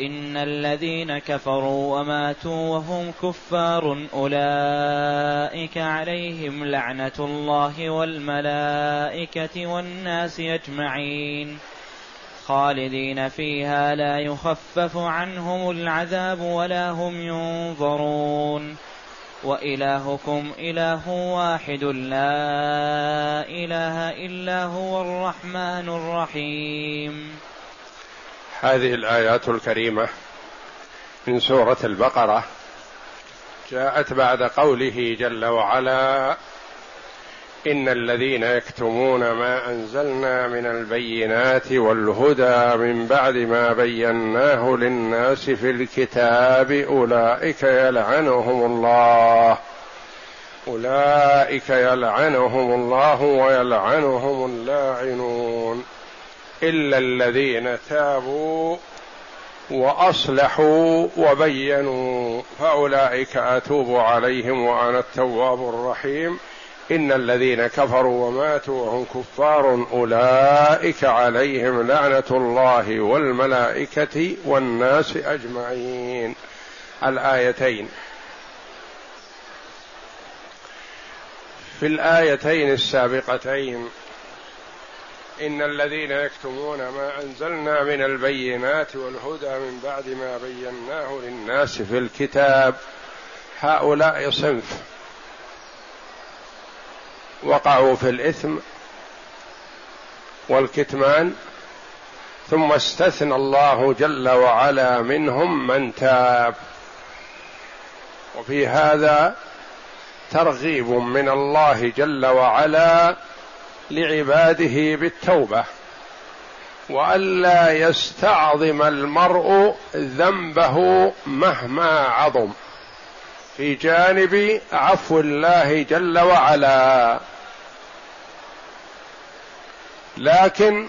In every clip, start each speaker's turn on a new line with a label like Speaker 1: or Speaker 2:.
Speaker 1: ان الذين كفروا وماتوا وهم كفار اولئك عليهم لعنه الله والملائكه والناس اجمعين خالدين فيها لا يخفف عنهم العذاب ولا هم ينظرون والهكم اله واحد لا اله الا هو الرحمن الرحيم
Speaker 2: هذه الآيات الكريمة من سورة البقرة جاءت بعد قوله جل وعلا إن الذين يكتمون ما أنزلنا من البينات والهدى من بعد ما بيناه للناس في الكتاب أولئك يلعنهم الله أولئك يلعنهم الله ويلعنهم اللاعنون. إلا الذين تابوا وأصلحوا وبينوا. فأولئك أتوب عليهم وأنا التواب الرحيم. إن الذين كفروا وماتوا وهم كفار أولئك عليهم لعنة الله والملائكة والناس أجمعين. الآيتين. في الآيتين السابقتين إن الذين يكتمون ما أنزلنا من البينات والهدى من بعد ما بيناه للناس في الكتاب. هؤلاء صنف. وقعوا في الإثم والكتمان. ثم استثنى الله جل وعلا منهم من تاب. وفي هذا ترغيب من الله جل وعلا لعباده بالتوبة. وألا يستعظم المرء ذنبه مهما عظم. في جانب عفو الله جل وعلا. لكن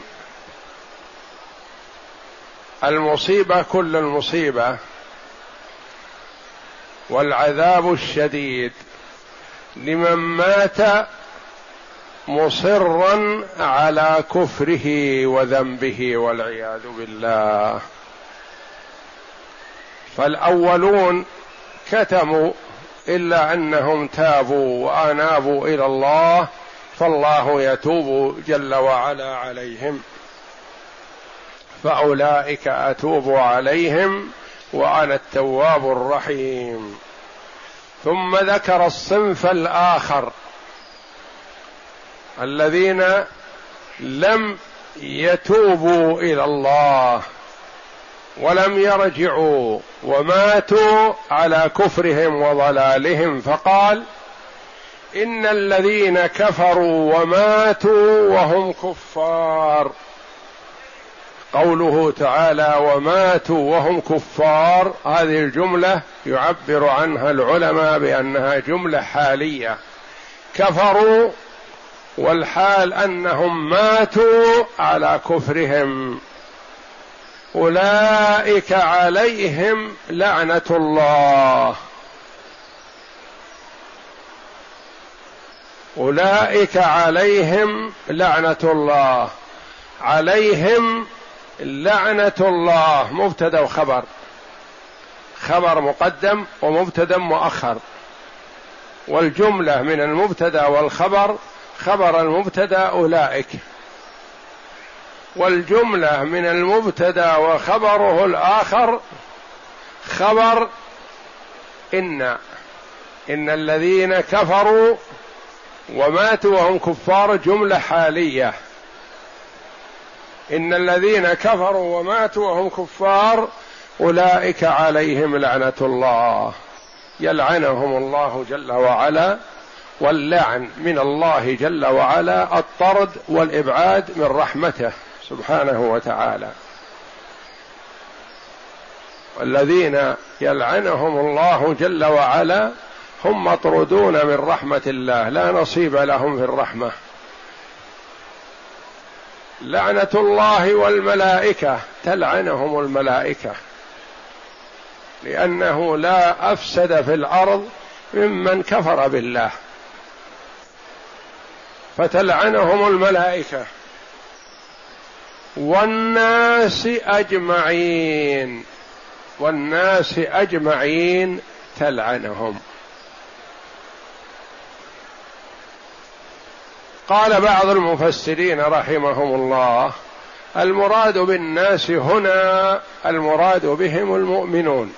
Speaker 2: المصيبة كل المصيبة. والعذاب الشديد. لمن مات مصرا على كفره وذنبه والعياذ بالله. فالأولون كتموا إلا أنهم تابوا وأنابوا إلى الله فالله يتوب جل وعلا عليهم. فأولئك أتوب عليهم وأنا التواب الرحيم. ثم ذكر الصنف الآخر. الذين لم يتوبوا إلى الله ولم يرجعوا وماتوا على كفرهم وضلالهم فقال إن الذين كفروا وماتوا وهم كفار. قوله تعالى وماتوا وهم كفار هذه الجملة يعبر عنها العلماء بأنها جملة حالية. كفروا والحال أنهم ماتوا على كفرهم. أولئك عليهم لعنة الله. أولئك عليهم لعنة الله. عليهم لعنة الله. مبتدأ وخبر. خبر مقدم ومبتدأ مؤخر. والجملة من المبتدأ والخبر خبر المبتدا أولئك. والجملة من المبتدا وخبره الآخر خبر إن إن الذين كفروا وماتوا وهم كفار جملة حالية. إن الذين كفروا وماتوا وهم كفار أولئك عليهم لعنة الله. يلعنهم الله جل وعلا. واللعن من الله جل وعلا الطرد والإبعاد من رحمته سبحانه وتعالى. والذين يلعنهم الله جل وعلا هم مطرودون من رحمة الله لا نصيب لهم في الرحمة. لعنة الله والملائكة تلعنهم الملائكة. لأنه لا أفسد في الأرض ممن كفر بالله. فتلعنهم الملائكة. والناس أجمعين. والناس أجمعين تلعنهم. قال بعض المفسرين رحمهم الله المراد بالناس هنا المراد بهم المؤمنون.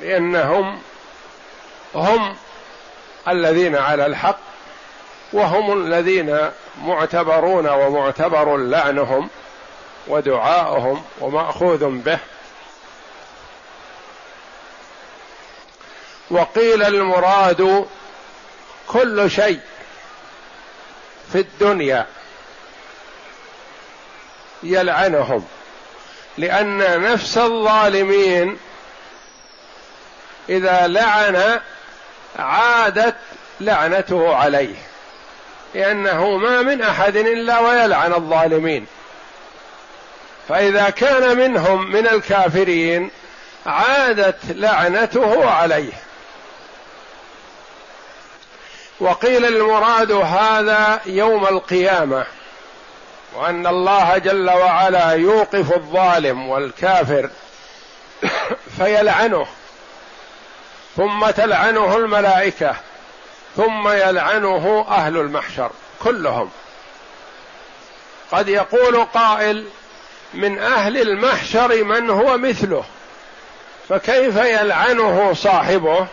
Speaker 2: لأنهم هم الذين على الحق وهم الذين معتبرون ومعتبر لعنهم ودعاؤهم ومأخوذ به. وقيل المراد كل شيء في الدنيا يلعنهم لأن نفس الظالمين إذا لعن عادت لعنته عليه. لأنه ما من أحد إلا ويلعن الظالمين. فإذا كان منهم من الكافرين عادت لعنته عليه. وقيل المراد هذا يوم القيامة وأن الله جل وعلا يوقف الظالم والكافر فيلعنه ثم تلعنه الملائكة. ثم يلعنه أهل المحشر كلهم. قد يقول قائل من أهل المحشر من هو مثله فكيف يلعنه صاحبه؟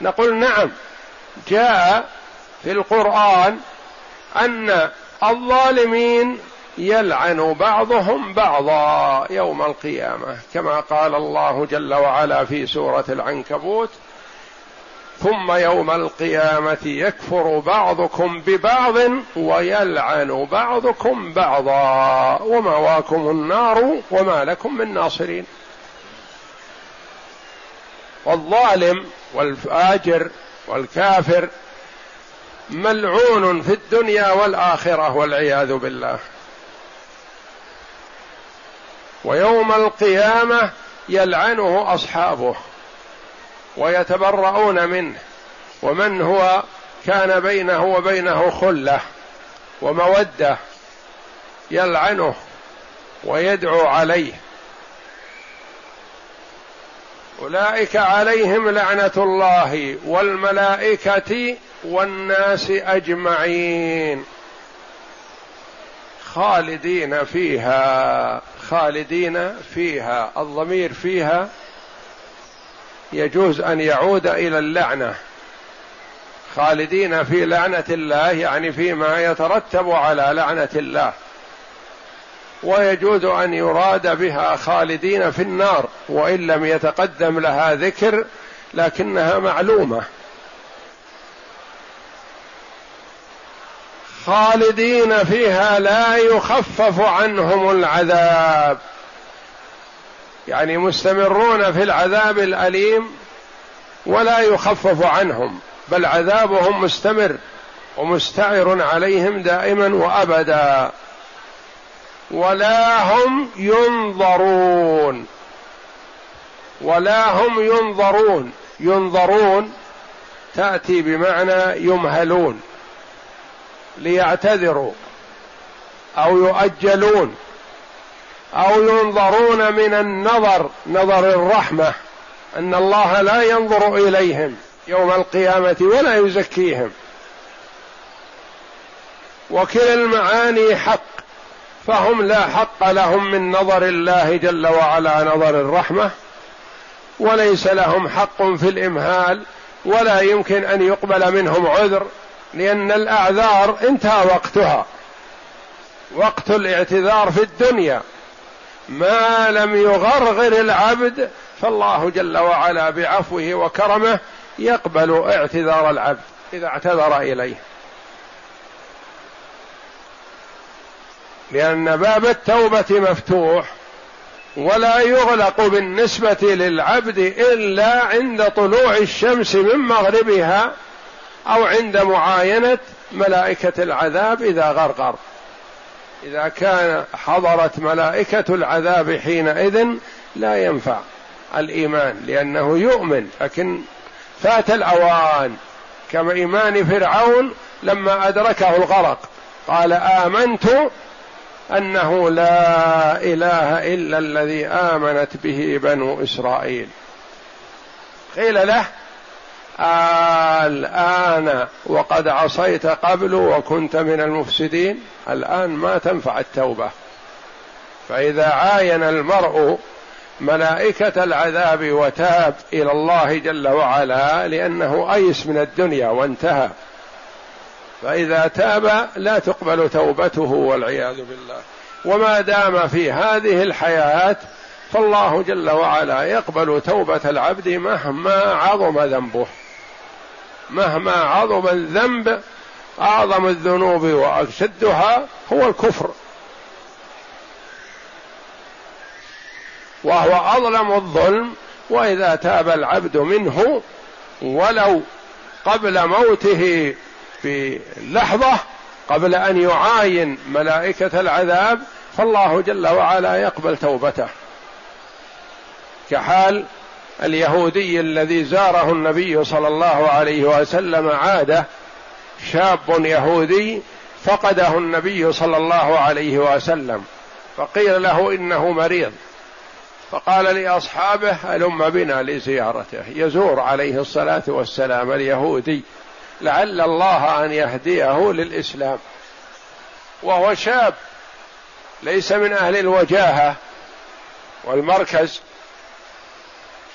Speaker 2: نقول نعم جاء في القرآن أن الظالمين يلعن بعضهم بعضا يوم القيامة كما قال الله جل وعلا في سورة العنكبوت ثم يوم القيامة يكفر بعضكم ببعض ويلعن بعضكم بعضا. ومواكم النار وما لكم من ناصرين. والظالم والفاجر والكافر ملعون في الدنيا والآخرة والعياذ بالله. ويوم القيامة يلعنه أصحابه. ويتبرؤون منه. ومن هو كان بينه وبينه خلة ومودة يلعنه ويدعو عليه. أولئك عليهم لعنة الله والملائكة والناس أجمعين. خالدين فيها خالدين فيها الضمير فيها يجوز أن يعود إلى اللعنة. خالدين في لعنة الله يعني فيما يترتب على لعنة الله. ويجوز أن يراد بها خالدين في النار وإن لم يتقدم لها ذكر لكنها معلومة. خالدين فيها لا يخفف عنهم العذاب. يعني مستمرون في العذاب الأليم ولا يخفف عنهم بل عذابهم مستمر ومستعر عليهم دائما وأبدا. ولا هم ينظرون. ولا هم ينظرون. ينظرون تأتي بمعنى يمهلون ليعتذروا أو يؤجلون. أو ينظرون من النظر نظر الرحمة أن الله لا ينظر إليهم يوم القيامة ولا يزكيهم. وكلا المعاني حق فهم لا حق لهم من نظر الله جل وعلا نظر الرحمة وليس لهم حق في الإمهال ولا يمكن أن يقبل منهم عذر لأن الأعذار انتهى وقتها. وقت الاعتذار في الدنيا. ما لم يغرغر العبد فالله جل وعلا بعفوه وكرمه يقبل اعتذار العبد إذا اعتذر إليه. لأن باب التوبة مفتوح ولا يغلق بالنسبة للعبد إلا عند طلوع الشمس من مغربها أو عند معاينة ملائكة العذاب إذا غرغر. إذا كان حضرت ملائكة العذاب حينئذ لا ينفع الإيمان لأنه يؤمن لكن فات الأوان. كما إيمان فرعون لما أدركه الغرق. قال آمنت أنه لا إله إلا الذي آمنت به بنو إسرائيل. قيل له الآن وقد عصيت قبل وكنت من المفسدين الآن ما تنفع التوبة. فإذا عاين المرء ملائكة العذاب وتاب إلى الله جل وعلا لأنه أيس من الدنيا وانتهى. فإذا تاب لا تقبل توبته والعياذ بالله. وما دام في هذه الحياة فالله جل وعلا يقبل توبة العبد مهما عظم ذنبه. مهما عظم الذنب أعظم الذنوب وأشدها هو الكفر. وهو أظلم الظلم وإذا تاب العبد منه ولو قبل موته في لحظة قبل أن يعاين ملائكة العذاب فالله جل وعلا يقبل توبته. كحال اليهودي الذي زاره النبي صلى الله عليه وسلم عادة شاب يهودي فقده النبي صلى الله عليه وسلم فقيل له إنه مريض. فقال لأصحابه هلم بنا لزيارته؟ يزور عليه الصلاة والسلام اليهودي لعل الله أن يهديه للإسلام. وهو شاب ليس من أهل الوجاهة والمركز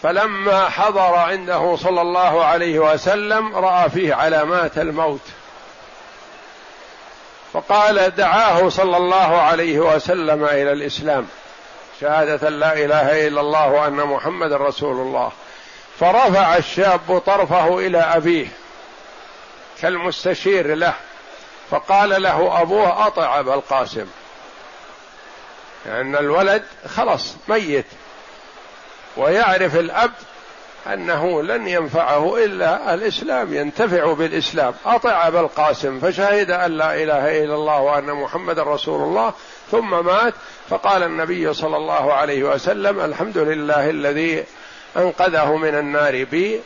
Speaker 2: فلما حضر عنده صلى الله عليه وسلم رأى فيه علامات الموت. فقال دعاه صلى الله عليه وسلم إلى الإسلام. شهادة لا إله إلا الله وأن محمد رسول الله. فرفع الشاب طرفه إلى أبيه كالمستشير له. فقال له أبوه اطع ابا القاسم. لأن الولد خلص ميت. ويعرف الأب أنه لن ينفعه إلا الإسلام ينتفع بالإسلام. أطع أبا القاسم فشهد أن لا إله إلا الله وأن محمد رسول الله ثم مات. فقال النبي صلى الله عليه وسلم الحمد لله الذي أنقذه من النار بي.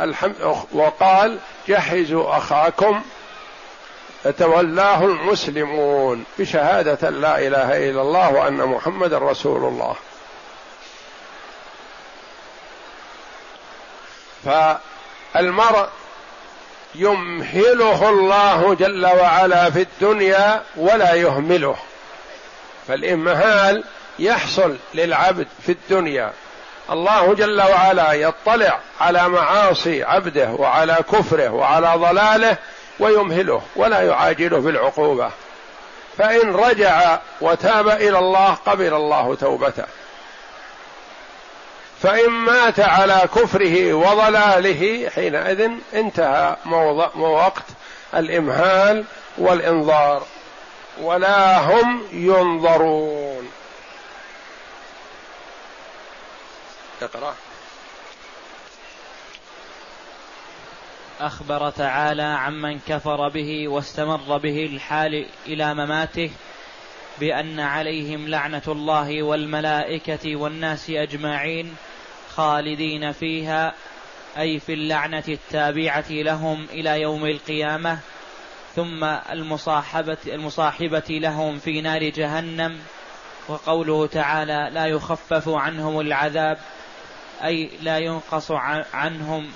Speaker 2: الحمد وقال جهزوا أخاكم يتولاه المسلمون بشهادة لا إله إلا الله وأن محمد رسول الله. فالمرء يمهله الله جل وعلا في الدنيا ولا يهمله. فالإمهال يحصل للعبد في الدنيا. الله جل وعلا يطلع على معاصي عبده وعلى كفره وعلى ضلاله ويمهله ولا يعاجله بالعقوبه فإن رجع وتاب إلى الله قبل الله توبته. فإن مات على كفره وضلاله حينئذ انتهى وقت الإمهال والانظار ولا هم ينظرون. اقرأ.
Speaker 1: أخبر تعالى عمن كفر به واستمر به الحال إلى مماته بأن عليهم لعنة الله والملائكة والناس أجمعين خالدين فيها أي في اللعنة التابعة لهم إلى يوم القيامة ثم المصاحبة المصاحبة لهم في نار جهنم وقوله تعالى لا يخفف عنهم العذاب أي لا ينقص عنهم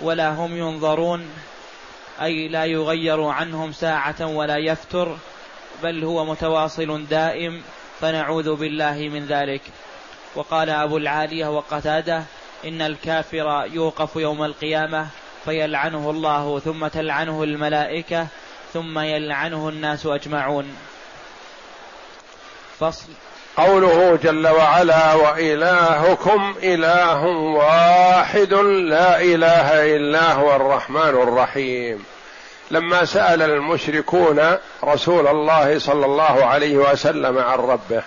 Speaker 1: ولا هم ينظرون أي لا يغير عنهم ساعة ولا يفتر بل هو متواصل دائم فنعوذ بالله من ذلك. وقال أبو العالية وقتاده إن الكافر يوقف يوم القيامة فيلعنه الله ثم تلعنه الملائكة ثم يلعنه الناس أجمعون.
Speaker 2: فصل. قوله جل وعلا وإلهكم إله واحد لا إله إلا هو الرحمن الرحيم. لما سأل المشركون رسول الله صلى الله عليه وسلم عن ربه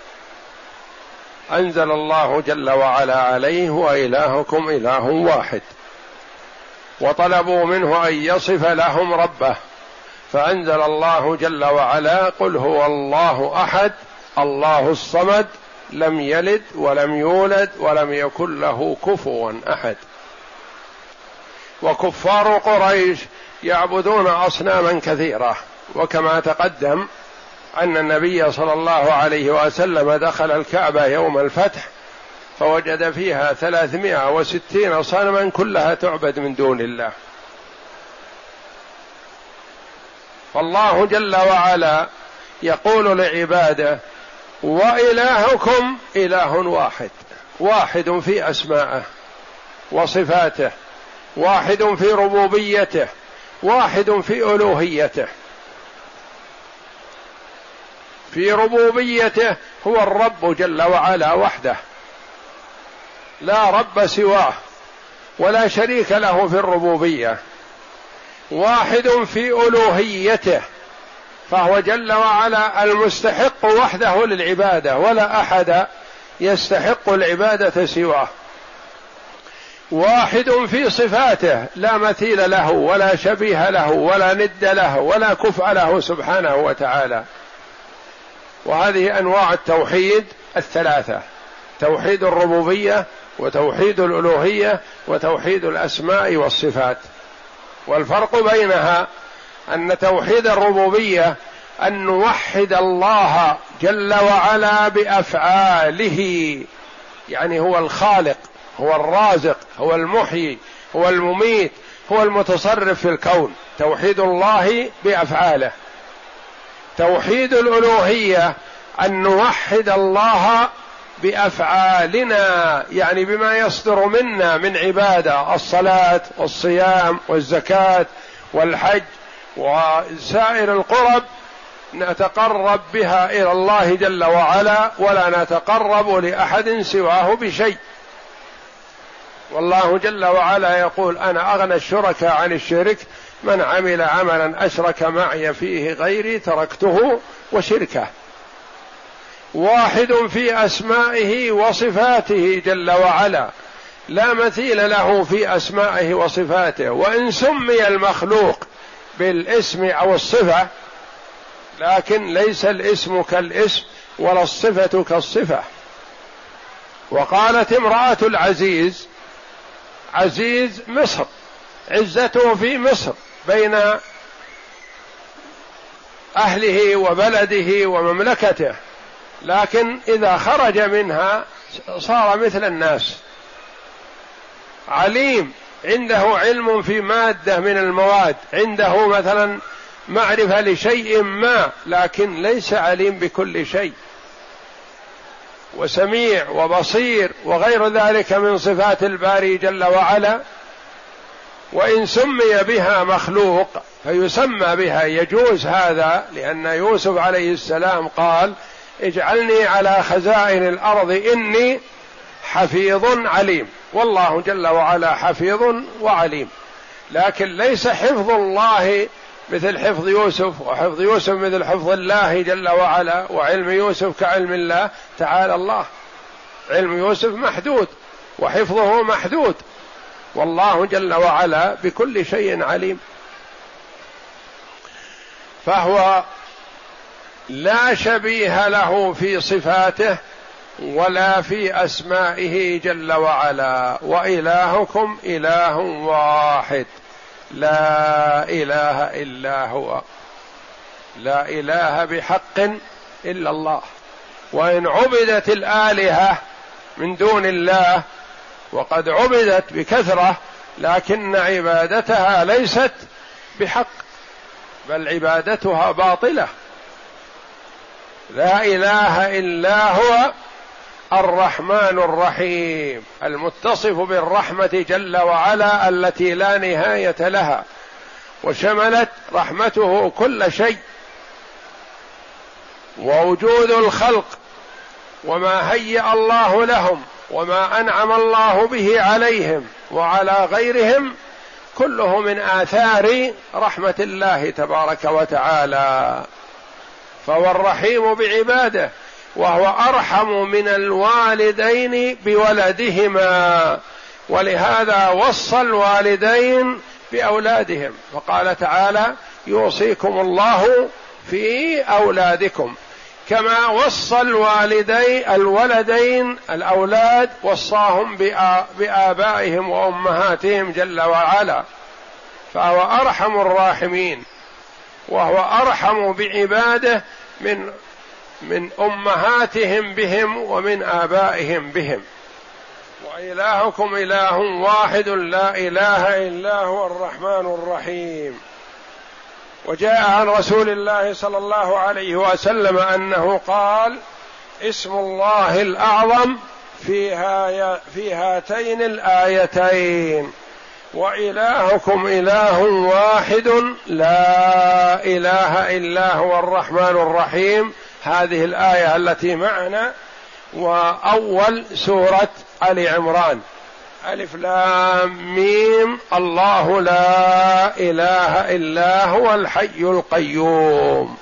Speaker 2: أنزل الله جل وعلا عليه وإلهكم إله واحد. وطلبوا منه أن يصف لهم ربه. فأنزل الله جل وعلا قل هو الله أحد الله الصمد لم يلد ولم يولد ولم يكن له كفوا أحد. وكفار قريش يعبدون اصناما كثيرة. وكما تقدم أن النبي صلى الله عليه وسلم دخل الكعبة يوم الفتح فوجد فيها ثلاثمائة وستين صنما كلها تعبد من دون الله. فالله جل وعلا يقول لعباده وإلهكم إله واحد واحد في أسمائه وصفاته واحد في ربوبيته واحد في ألوهيته. في ربوبيته هو الرب جل وعلا وحده. لا رب سواه ولا شريك له في الربوبية. واحد في ألوهيته فهو جل وعلا المستحق وحده للعبادة ولا أحد يستحق العبادة سواه. واحد في صفاته لا مثيل له ولا شبيه له ولا ند له ولا كفء له سبحانه وتعالى. وهذه أنواع التوحيد الثلاثة توحيد الربوبية وتوحيد الألوهية وتوحيد الأسماء والصفات. والفرق بينها أن توحيد الربوبية أن نوحد الله جل وعلا بأفعاله يعني هو الخالق هو الرازق هو المحيي هو المميت هو المتصرف في الكون. توحيد الله بأفعاله. توحيد الألوهية أن نوحد الله بأفعالنا يعني بما يصدر منا من عبادة الصلاة والصيام والزكاة والحج وسائر القرب نتقرب بها إلى الله جل وعلا ولا نتقرب لأحد سواه بشيء. والله جل وعلا يقول أنا أغنى الشركاء عن الشرك من عمل عملا أشرك معي فيه غيري تركته وشركه. واحد في أسمائه وصفاته جل وعلا. لا مثيل له في أسمائه وصفاته. وإن سمي المخلوق بالاسم أو الصفة لكن ليس الاسم كالاسم ولا الصفة كالصفة. وقالت امرأة العزيز عزيز مصر عزته في مصر. بين أهله وبلده ومملكته لكن إذا خرج منها صار مثل الناس. عليم عنده علم في مادة من المواد عنده مثلا معرفة لشيء ما لكن ليس عليم بكل شيء. وسميع وبصير وغير ذلك من صفات الباري جل وعلا. وإن سمي بها مخلوق فيسمى بها. يجوز هذا لأن يوسف عليه السلام قال اجعلني على خزائن الأرض إني حفيظ عليم. والله جل وعلا حفيظ وعليم. لكن ليس حفظ الله مثل حفظ يوسف وحفظ يوسف مثل حفظ الله جل وعلا وعلم يوسف كعلم الله تعالى الله. علم يوسف محدود وحفظه محدود. والله جل وعلا بكل شيء عليم. فهو لا شبيه له في صفاته ولا في أسمائه جل وعلا. وإلهكم إله واحد. لا إله إلا هو. لا إله بحق إلا الله. وإن عبدت الآلهة من دون الله وقد عبدت بكثرة لكن عبادتها ليست بحق بل عبادتها باطلة. لا إله إلا هو الرحمن الرحيم المتصف بالرحمة جل وعلا التي لا نهاية لها وشملت رحمته كل شيء. ووجود الخلق وما هيأ الله لهم وما أنعم الله به عليهم وعلى غيرهم كله من آثار رحمة الله تبارك وتعالى. فهو الرحيم بعباده وهو أرحم من الوالدين بولدهما ولهذا وصى الوالدين بأولادهم. فقال تعالى يوصيكم الله في أولادكم. كما وصى الوالدي الولدين الأولاد وصاهم بآبائهم وأمهاتهم جل وعلا. فهو أرحم الراحمين وهو أرحم بعباده من من أمهاتهم بهم ومن آبائهم بهم. وإلهكم إله واحد لا إله إلا هو الرحمن الرحيم. وجاء عن رسول الله صلى الله عليه وسلم أنه قال اسم الله الأعظم فيها في هاتين الآيتين وإلهكم إله واحد لا إله إلا هو الرحمن الرحيم. هذه الآية التي معنا وأول سورة آل عمران. ألف لام ميم. الله لا إله إلا هو الحي القيوم.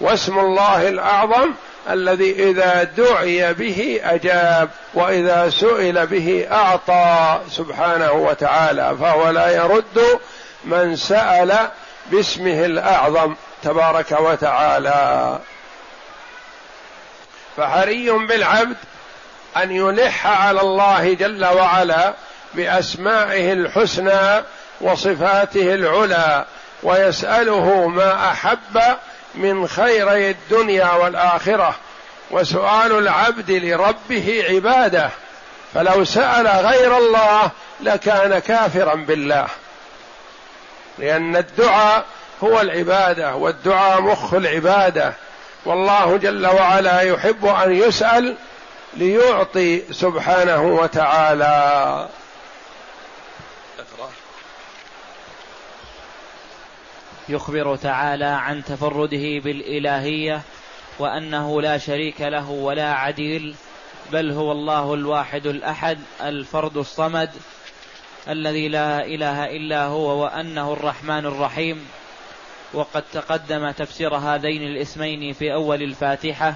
Speaker 2: واسم الله الأعظم الذي إذا دعي به أجاب وإذا سئل به أعطى سبحانه وتعالى فهو لا يرد من سأل باسمه الأعظم تبارك وتعالى. فحري بالعبد أن يلح على الله جل وعلا بأسمائه الحسنى وصفاته العلى ويسأله ما أحب من خيري الدنيا والآخرة. وسؤال العبد لربه عبادة فلو سأل غير الله لكان كافرا بالله. لأن الدعاء هو العبادة والدعاء مخ العبادة. والله جل وعلا يحب أن يسأل ليعطي سبحانه وتعالى.
Speaker 1: يخبر تعالى عن تفرده بالإلهية وأنه لا شريك له ولا عديل بل هو الله الواحد الأحد الفرد الصمد الذي لا إله إلا هو وأنه الرحمن الرحيم. وقد تقدم تفسير هذين الاسمين في أول الفاتحة.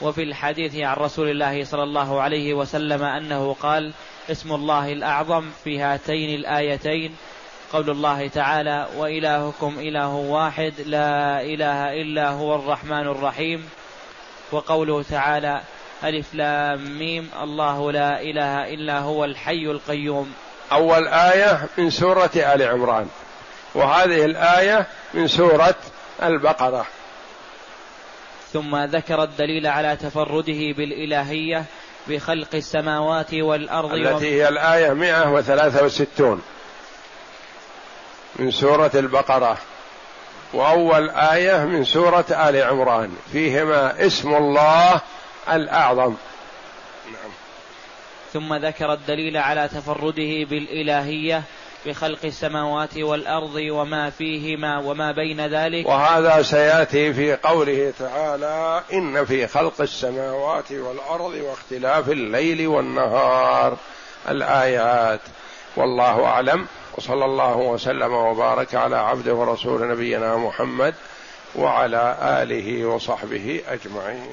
Speaker 1: وفي الحديث عن رسول الله صلى الله عليه وسلم أنه قال اسم الله الأعظم في هاتين الآيتين قول الله تعالى وإلهكم إله واحد لا إله إلا هو الرحمن الرحيم وقوله تعالى ألف لام ميم الله لا إله إلا هو الحي القيوم
Speaker 2: أول آية من سورة آل عمران وهذه الآية من سورة البقرة.
Speaker 1: ثم ذكر الدليل على تفرده بالإلهية بخلق السماوات والأرض
Speaker 2: التي هي الآية 163 من سورة البقرة وأول آية من سورة آل عمران فيهما اسم الله الأعظم
Speaker 1: نعم. ثم ذكر الدليل على تفرده بالإلهية بخلق السماوات والأرض وما فيهما وما بين ذلك.
Speaker 2: وهذا سيأتي في قوله تعالى إن في خلق السماوات والأرض واختلاف الليل والنهار. الآيات. والله أعلم. وصلى الله وسلم وبارك على عبده ورسول نبينا محمد وعلى آله وصحبه أجمعين.